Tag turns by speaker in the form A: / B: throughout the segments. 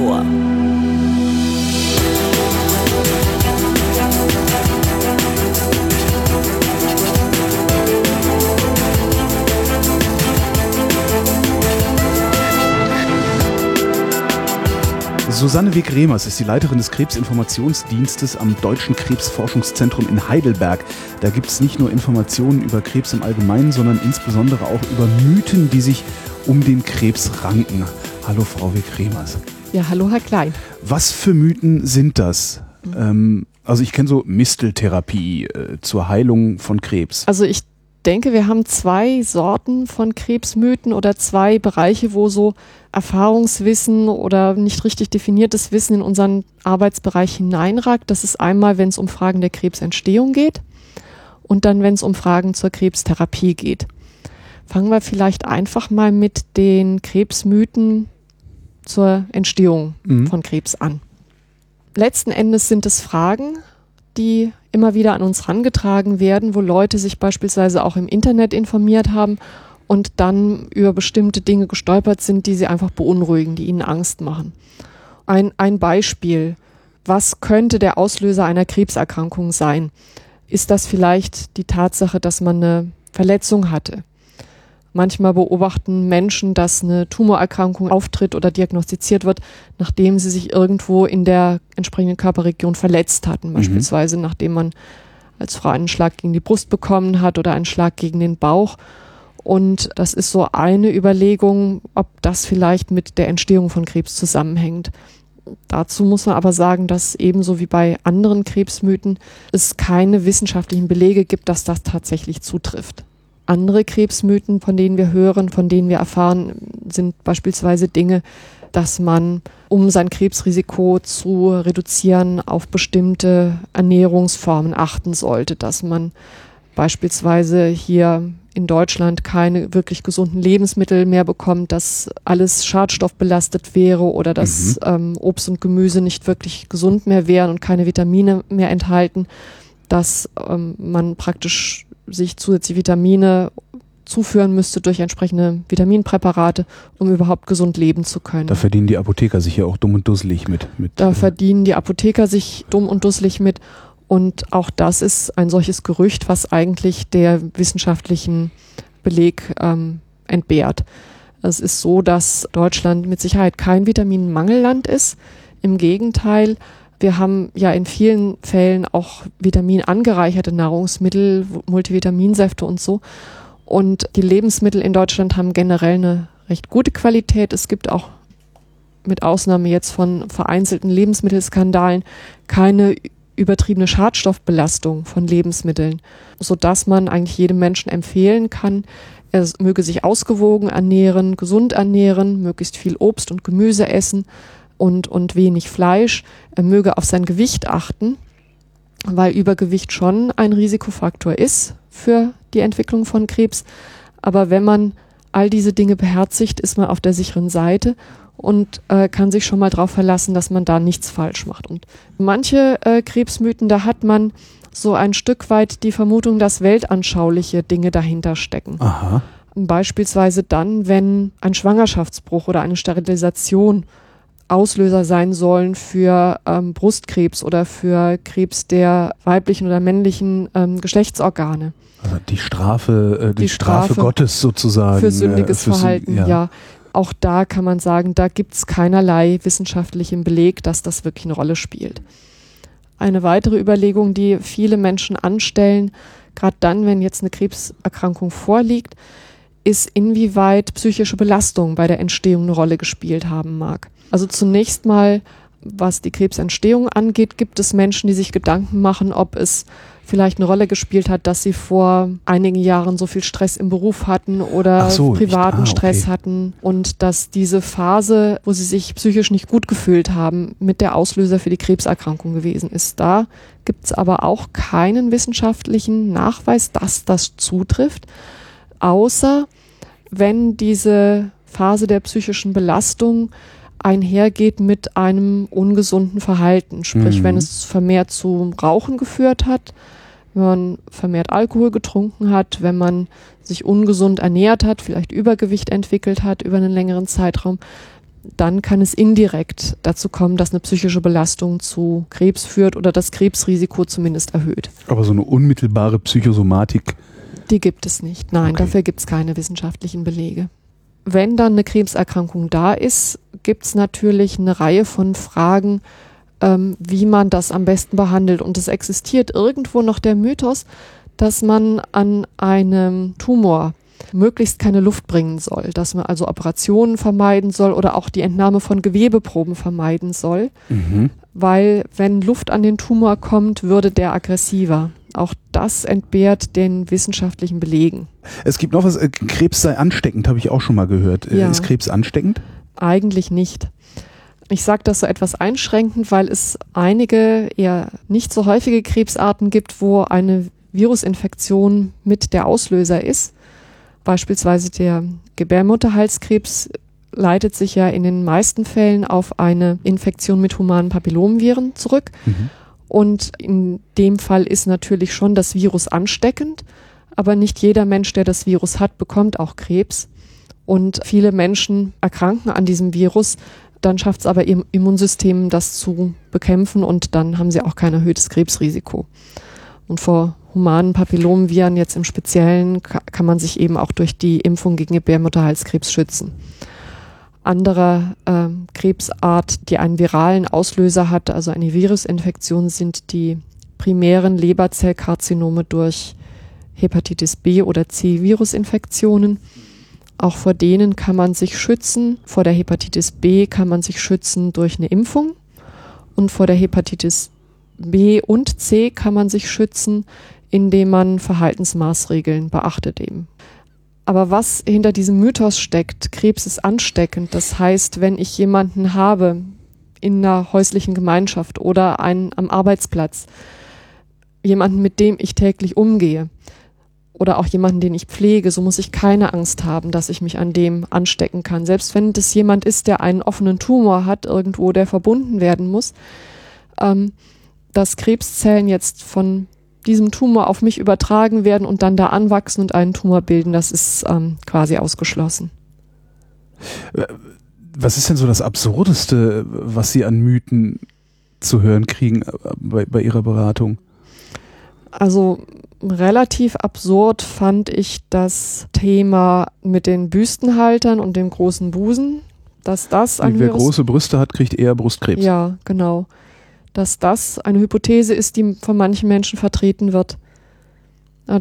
A: Krebsmonitor.
B: Susanne Weg-Remers ist die Leiterin des Krebsinformationsdienstes am Deutschen Krebsforschungszentrum in Heidelberg. Da gibt es nicht nur Informationen über Krebs im Allgemeinen, sondern insbesondere auch über Mythen, die sich um den Krebs ranken. Hallo, Frau Weg-Remers.
C: Ja, hallo, Herr Klein.
B: Was für Mythen sind das? Ähm, also ich kenne so Misteltherapie äh, zur Heilung von Krebs.
C: Also ich denke, wir haben zwei Sorten von Krebsmythen oder zwei Bereiche, wo so Erfahrungswissen oder nicht richtig definiertes Wissen in unseren Arbeitsbereich hineinragt. Das ist einmal, wenn es um Fragen der Krebsentstehung geht und dann, wenn es um Fragen zur Krebstherapie geht. Fangen wir vielleicht einfach mal mit den Krebsmythen zur Entstehung mhm. von Krebs an. Letzten Endes sind es Fragen, die immer wieder an uns herangetragen werden, wo Leute sich beispielsweise auch im Internet informiert haben und dann über bestimmte Dinge gestolpert sind, die sie einfach beunruhigen, die ihnen Angst machen. Ein, ein Beispiel. Was könnte der Auslöser einer Krebserkrankung sein? Ist das vielleicht die Tatsache, dass man eine Verletzung hatte? Manchmal beobachten Menschen, dass eine Tumorerkrankung auftritt oder diagnostiziert wird, nachdem sie sich irgendwo in der entsprechenden Körperregion verletzt hatten. Mhm. Beispielsweise nachdem man als Frau einen Schlag gegen die Brust bekommen hat oder einen Schlag gegen den Bauch. Und das ist so eine Überlegung, ob das vielleicht mit der Entstehung von Krebs zusammenhängt. Dazu muss man aber sagen, dass ebenso wie bei anderen Krebsmythen es keine wissenschaftlichen Belege gibt, dass das tatsächlich zutrifft. Andere Krebsmythen, von denen wir hören, von denen wir erfahren, sind beispielsweise Dinge, dass man, um sein Krebsrisiko zu reduzieren, auf bestimmte Ernährungsformen achten sollte, dass man beispielsweise hier in Deutschland keine wirklich gesunden Lebensmittel mehr bekommt, dass alles schadstoffbelastet wäre oder dass mhm. ähm, Obst und Gemüse nicht wirklich gesund mehr wären und keine Vitamine mehr enthalten, dass ähm, man praktisch sich zusätzliche Vitamine zuführen müsste durch entsprechende Vitaminpräparate, um überhaupt gesund leben zu können.
B: Da verdienen die Apotheker sich ja auch dumm und dusselig mit. mit
C: da äh, verdienen die Apotheker sich dumm und dusselig mit. Und auch das ist ein solches Gerücht, was eigentlich der wissenschaftlichen Beleg ähm, entbehrt. Es ist so, dass Deutschland mit Sicherheit kein Vitaminmangelland ist. Im Gegenteil, wir haben ja in vielen Fällen auch vitaminangereicherte Nahrungsmittel, Multivitaminsäfte und so. Und die Lebensmittel in Deutschland haben generell eine recht gute Qualität. Es gibt auch mit Ausnahme jetzt von vereinzelten Lebensmittelskandalen keine übertriebene Schadstoffbelastung von Lebensmitteln, so dass man eigentlich jedem Menschen empfehlen kann, er möge sich ausgewogen ernähren, gesund ernähren, möglichst viel Obst und Gemüse essen, und, und wenig Fleisch, er möge auf sein Gewicht achten, weil Übergewicht schon ein Risikofaktor ist für die Entwicklung von Krebs. Aber wenn man all diese Dinge beherzigt, ist man auf der sicheren Seite und äh, kann sich schon mal darauf verlassen, dass man da nichts falsch macht. Und manche äh, Krebsmythen, da hat man so ein Stück weit die Vermutung, dass weltanschauliche Dinge dahinter stecken. Aha. Beispielsweise dann, wenn ein Schwangerschaftsbruch oder eine Sterilisation Auslöser sein sollen für ähm, Brustkrebs oder für Krebs der weiblichen oder männlichen ähm, Geschlechtsorgane.
B: Also die Strafe, äh, die, die Strafe, Strafe, Gottes sozusagen.
C: Für sündiges äh, für Verhalten, ja. ja. Auch da kann man sagen, da gibt es keinerlei wissenschaftlichen Beleg, dass das wirklich eine Rolle spielt. Eine weitere Überlegung, die viele Menschen anstellen, gerade dann, wenn jetzt eine Krebserkrankung vorliegt, ist, inwieweit psychische Belastung bei der Entstehung eine Rolle gespielt haben mag. Also zunächst mal, was die Krebsentstehung angeht, gibt es Menschen, die sich Gedanken machen, ob es vielleicht eine Rolle gespielt hat, dass sie vor einigen Jahren so viel Stress im Beruf hatten oder so, privaten ich, ah, Stress okay. hatten und dass diese Phase, wo sie sich psychisch nicht gut gefühlt haben, mit der Auslöser für die Krebserkrankung gewesen ist. Da gibt es aber auch keinen wissenschaftlichen Nachweis, dass das zutrifft, außer wenn diese Phase der psychischen Belastung einhergeht mit einem ungesunden Verhalten. Sprich, mhm. wenn es vermehrt zum Rauchen geführt hat, wenn man vermehrt Alkohol getrunken hat, wenn man sich ungesund ernährt hat, vielleicht Übergewicht entwickelt hat über einen längeren Zeitraum, dann kann es indirekt dazu kommen, dass eine psychische Belastung zu Krebs führt oder das Krebsrisiko zumindest erhöht.
B: Aber so eine unmittelbare Psychosomatik.
C: Die gibt es nicht. Nein, okay. dafür gibt es keine wissenschaftlichen Belege. Wenn dann eine Krebserkrankung da ist, gibt es natürlich eine Reihe von Fragen, ähm, wie man das am besten behandelt. Und es existiert irgendwo noch der Mythos, dass man an einem Tumor möglichst keine Luft bringen soll, dass man also Operationen vermeiden soll oder auch die Entnahme von Gewebeproben vermeiden soll, mhm. weil wenn Luft an den Tumor kommt, würde der aggressiver. Auch das entbehrt den wissenschaftlichen Belegen.
B: Es gibt noch was, äh, Krebs sei ansteckend, habe ich auch schon mal gehört. Äh, ja. Ist Krebs ansteckend?
C: Eigentlich nicht. Ich sage das so etwas einschränkend, weil es einige eher nicht so häufige Krebsarten gibt, wo eine Virusinfektion mit der Auslöser ist. Beispielsweise der Gebärmutterhalskrebs leitet sich ja in den meisten Fällen auf eine Infektion mit humanen Papillomviren zurück. Mhm. Und in dem Fall ist natürlich schon das Virus ansteckend, aber nicht jeder Mensch, der das Virus hat, bekommt auch Krebs. Und viele Menschen erkranken an diesem Virus, dann schafft es aber im Immunsystem, das zu bekämpfen und dann haben sie auch kein erhöhtes Krebsrisiko. Und vor humanen Papillomviren jetzt im Speziellen kann man sich eben auch durch die Impfung gegen Gebärmutterhalskrebs schützen. Andere äh, Krebsart, die einen viralen Auslöser hat, also eine Virusinfektion, sind die primären Leberzellkarzinome durch Hepatitis B oder C Virusinfektionen. Auch vor denen kann man sich schützen. Vor der Hepatitis B kann man sich schützen durch eine Impfung. Und vor der Hepatitis B und C kann man sich schützen, indem man Verhaltensmaßregeln beachtet eben. Aber was hinter diesem Mythos steckt, Krebs ist ansteckend, das heißt, wenn ich jemanden habe in einer häuslichen Gemeinschaft oder einen am Arbeitsplatz, jemanden, mit dem ich täglich umgehe oder auch jemanden, den ich pflege, so muss ich keine Angst haben, dass ich mich an dem anstecken kann. Selbst wenn das jemand ist, der einen offenen Tumor hat, irgendwo, der verbunden werden muss, ähm, dass Krebszellen jetzt von diesem Tumor auf mich übertragen werden und dann da anwachsen und einen Tumor bilden, das ist ähm, quasi ausgeschlossen.
B: Was ist denn so das Absurdeste, was Sie an Mythen zu hören kriegen äh, bei, bei Ihrer Beratung?
C: Also relativ absurd fand ich das Thema mit den Büstenhaltern und dem großen Busen, dass das
B: ein Wer große Brüste hat, kriegt eher Brustkrebs.
C: Ja, genau dass das eine Hypothese ist, die von manchen Menschen vertreten wird.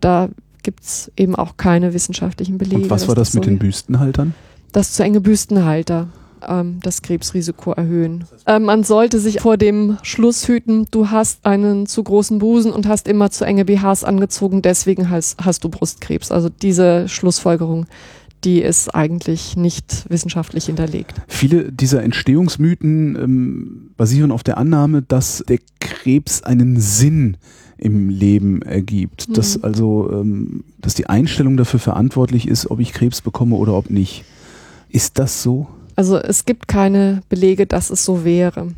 C: Da gibt es eben auch keine wissenschaftlichen Belege.
B: Und was war das, das mit so den Büstenhaltern?
C: Das zu enge Büstenhalter ähm, das Krebsrisiko erhöhen. Ähm, man sollte sich vor dem Schluss hüten, du hast einen zu großen Busen und hast immer zu enge BHs angezogen, deswegen hast, hast du Brustkrebs. Also diese Schlussfolgerung die ist eigentlich nicht wissenschaftlich hinterlegt.
B: Viele dieser Entstehungsmythen ähm, basieren auf der Annahme, dass der Krebs einen Sinn im Leben ergibt. Mhm. Dass also, ähm, dass die Einstellung dafür verantwortlich ist, ob ich Krebs bekomme oder ob nicht. Ist das so?
C: Also es gibt keine Belege, dass es so wäre.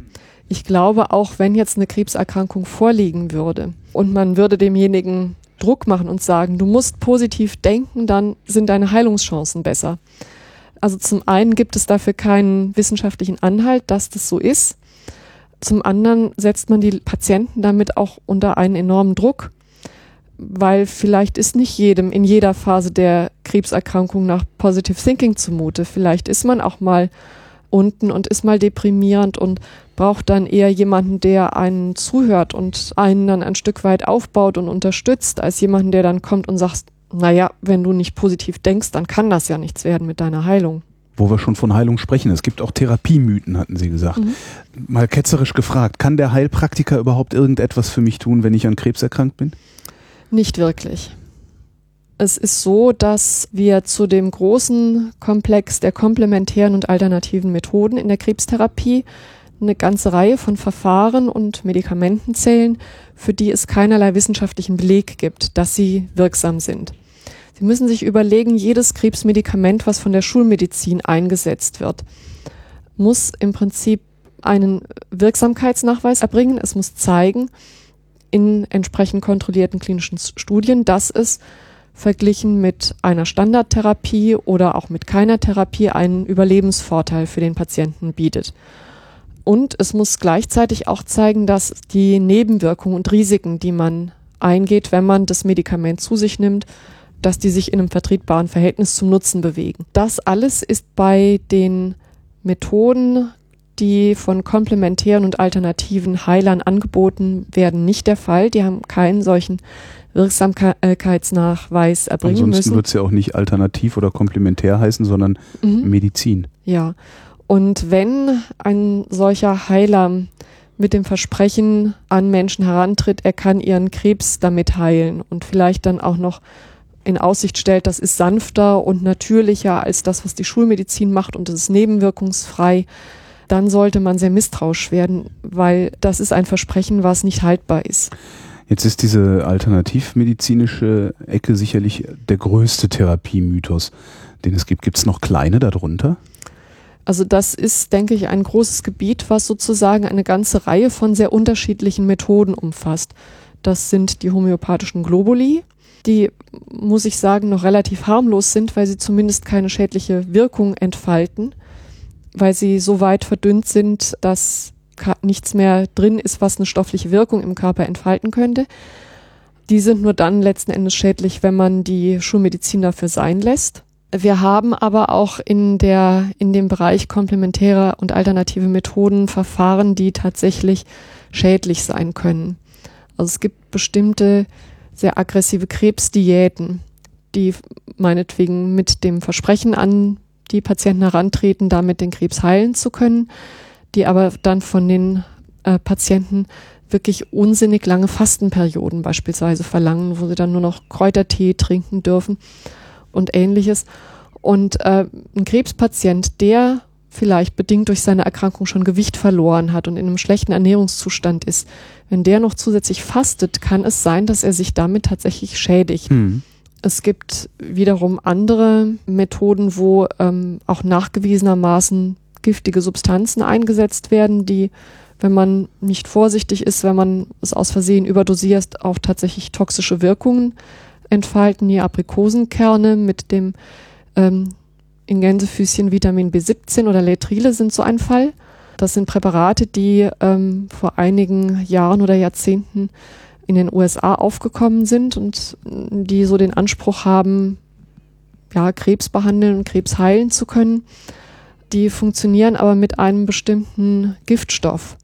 C: Ich glaube, auch wenn jetzt eine Krebserkrankung vorliegen würde und man würde demjenigen Druck machen und sagen, du musst positiv denken, dann sind deine Heilungschancen besser. Also zum einen gibt es dafür keinen wissenschaftlichen Anhalt, dass das so ist. Zum anderen setzt man die Patienten damit auch unter einen enormen Druck, weil vielleicht ist nicht jedem in jeder Phase der Krebserkrankung nach Positive Thinking zumute. Vielleicht ist man auch mal unten und ist mal deprimierend und braucht dann eher jemanden, der einen zuhört und einen dann ein Stück weit aufbaut und unterstützt, als jemanden, der dann kommt und sagt, naja, wenn du nicht positiv denkst, dann kann das ja nichts werden mit deiner Heilung.
B: Wo wir schon von Heilung sprechen. Es gibt auch Therapiemythen, hatten Sie gesagt. Mhm. Mal ketzerisch gefragt, kann der Heilpraktiker überhaupt irgendetwas für mich tun, wenn ich an Krebs erkrankt bin?
C: Nicht wirklich. Es ist so, dass wir zu dem großen Komplex der komplementären und alternativen Methoden in der Krebstherapie eine ganze Reihe von Verfahren und Medikamenten zählen, für die es keinerlei wissenschaftlichen Beleg gibt, dass sie wirksam sind. Sie müssen sich überlegen, jedes Krebsmedikament, was von der Schulmedizin eingesetzt wird, muss im Prinzip einen Wirksamkeitsnachweis erbringen. Es muss zeigen in entsprechend kontrollierten klinischen Studien, dass es verglichen mit einer Standardtherapie oder auch mit keiner Therapie einen Überlebensvorteil für den Patienten bietet. Und es muss gleichzeitig auch zeigen, dass die Nebenwirkungen und Risiken, die man eingeht, wenn man das Medikament zu sich nimmt, dass die sich in einem vertretbaren Verhältnis zum Nutzen bewegen. Das alles ist bei den Methoden, die von komplementären und alternativen Heilern angeboten werden, nicht der Fall. Die haben keinen solchen Wirksamkeitsnachweis erbringen
B: Ansonsten
C: müssen.
B: Ansonsten wird es ja auch nicht alternativ oder komplementär heißen, sondern mhm. Medizin.
C: Ja. Und wenn ein solcher Heiler mit dem Versprechen an Menschen herantritt, er kann ihren Krebs damit heilen und vielleicht dann auch noch in Aussicht stellt, das ist sanfter und natürlicher als das, was die Schulmedizin macht und es ist nebenwirkungsfrei, dann sollte man sehr misstrauisch werden, weil das ist ein Versprechen, was nicht haltbar ist.
B: Jetzt ist diese alternativmedizinische Ecke sicherlich der größte Therapiemythos, den es gibt. Gibt es noch kleine darunter?
C: Also das ist, denke ich, ein großes Gebiet, was sozusagen eine ganze Reihe von sehr unterschiedlichen Methoden umfasst. Das sind die homöopathischen Globuli, die, muss ich sagen, noch relativ harmlos sind, weil sie zumindest keine schädliche Wirkung entfalten, weil sie so weit verdünnt sind, dass nichts mehr drin ist, was eine stoffliche Wirkung im Körper entfalten könnte. Die sind nur dann letzten Endes schädlich, wenn man die Schulmedizin dafür sein lässt. Wir haben aber auch in der, in dem Bereich komplementäre und alternative Methoden Verfahren, die tatsächlich schädlich sein können. Also es gibt bestimmte sehr aggressive Krebsdiäten, die meinetwegen mit dem Versprechen an die Patienten herantreten, damit den Krebs heilen zu können, die aber dann von den äh, Patienten wirklich unsinnig lange Fastenperioden beispielsweise verlangen, wo sie dann nur noch Kräutertee trinken dürfen und ähnliches. Und äh, ein Krebspatient, der vielleicht bedingt durch seine Erkrankung schon Gewicht verloren hat und in einem schlechten Ernährungszustand ist, wenn der noch zusätzlich fastet, kann es sein, dass er sich damit tatsächlich schädigt. Hm. Es gibt wiederum andere Methoden, wo ähm, auch nachgewiesenermaßen giftige Substanzen eingesetzt werden, die, wenn man nicht vorsichtig ist, wenn man es aus Versehen überdosiert, auch tatsächlich toxische Wirkungen entfalten. Die Aprikosenkerne mit dem ähm, in Gänsefüßchen Vitamin B17 oder Letrile sind so ein Fall. Das sind Präparate, die ähm, vor einigen Jahren oder Jahrzehnten in den USA aufgekommen sind und die so den Anspruch haben, ja, Krebs behandeln und Krebs heilen zu können. Die funktionieren aber mit einem bestimmten Giftstoff,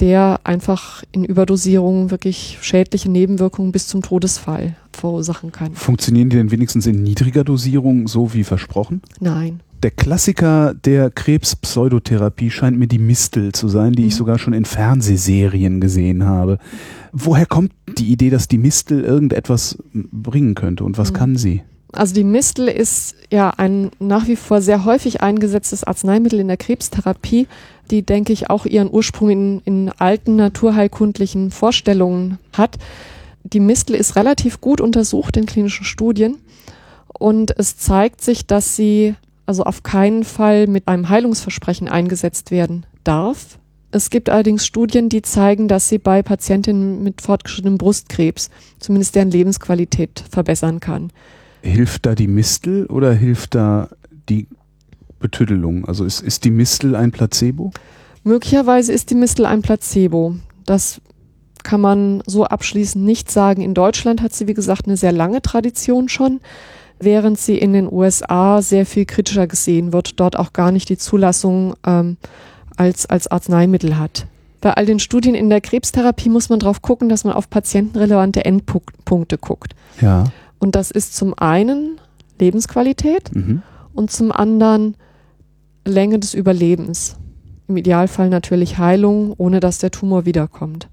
C: der einfach in Überdosierung wirklich schädliche Nebenwirkungen bis zum Todesfall verursachen kann.
B: Funktionieren die denn wenigstens in niedriger Dosierung so wie versprochen?
C: Nein.
B: Der Klassiker der Krebspseudotherapie scheint mir die Mistel zu sein, die mhm. ich sogar schon in Fernsehserien gesehen habe. Woher kommt die Idee, dass die Mistel irgendetwas bringen könnte und was mhm. kann sie?
C: Also die Mistel ist ja ein nach wie vor sehr häufig eingesetztes Arzneimittel in der Krebstherapie, die, denke ich, auch ihren Ursprung in, in alten naturheilkundlichen Vorstellungen hat. Die Mistel ist relativ gut untersucht in klinischen Studien und es zeigt sich, dass sie also auf keinen Fall mit einem Heilungsversprechen eingesetzt werden darf. Es gibt allerdings Studien, die zeigen, dass sie bei Patientinnen mit fortgeschrittenem Brustkrebs zumindest deren Lebensqualität verbessern kann.
B: Hilft da die Mistel oder hilft da die Betüddelung? Also ist, ist die Mistel ein Placebo?
C: Möglicherweise ist die Mistel ein Placebo. Das kann man so abschließend nicht sagen. In Deutschland hat sie, wie gesagt, eine sehr lange Tradition schon, während sie in den USA sehr viel kritischer gesehen wird, dort auch gar nicht die Zulassung ähm, als, als Arzneimittel hat. Bei all den Studien in der Krebstherapie muss man darauf gucken, dass man auf patientenrelevante Endpunkte guckt.
B: Ja.
C: Und das ist zum einen Lebensqualität mhm. und zum anderen Länge des Überlebens. Im Idealfall natürlich Heilung, ohne dass der Tumor wiederkommt.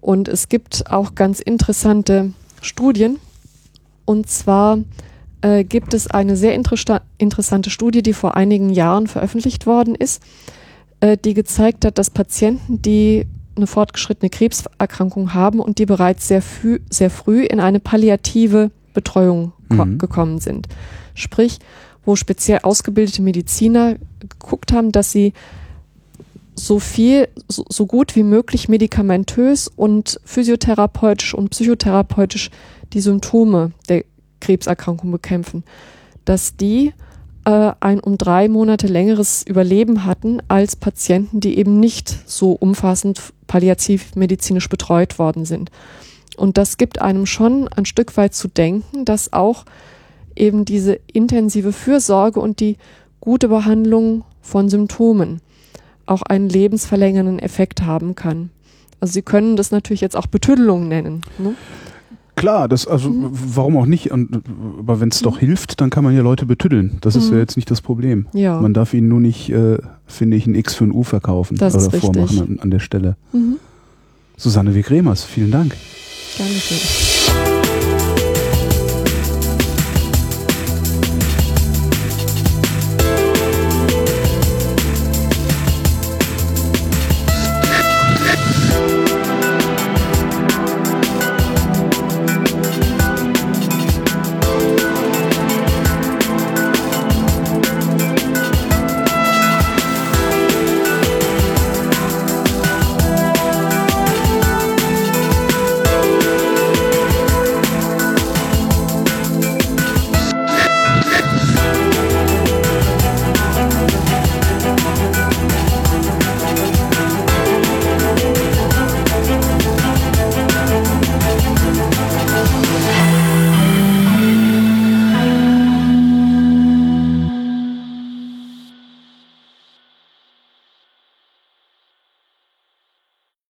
C: Und es gibt auch ganz interessante Studien. Und zwar äh, gibt es eine sehr interessante Studie, die vor einigen Jahren veröffentlicht worden ist, äh, die gezeigt hat, dass Patienten, die eine fortgeschrittene Krebserkrankung haben und die bereits sehr, früh, sehr früh in eine palliative Betreuung mhm. gekommen sind. Sprich, wo speziell ausgebildete Mediziner geguckt haben, dass sie so viel, so, so gut wie möglich medikamentös und physiotherapeutisch und psychotherapeutisch die Symptome der Krebserkrankung bekämpfen, dass die äh, ein um drei Monate längeres Überleben hatten als Patienten, die eben nicht so umfassend palliativmedizinisch betreut worden sind. Und das gibt einem schon ein Stück weit zu denken, dass auch eben diese intensive Fürsorge und die gute Behandlung von Symptomen auch einen lebensverlängernden Effekt haben kann. Also Sie können das natürlich jetzt auch Betüddelung nennen. Ne?
B: Klar, das also mhm. warum auch nicht? Und, aber wenn es mhm. doch hilft, dann kann man ja Leute betüddeln. Das mhm. ist ja jetzt nicht das Problem.
C: Ja.
B: Man darf ihnen nur nicht, äh, finde ich, ein X für ein U verkaufen
C: das
B: oder vormachen an, an, der Stelle.
C: Mhm.
B: Susanne W. Kremers, vielen Dank.
C: Dankeschön.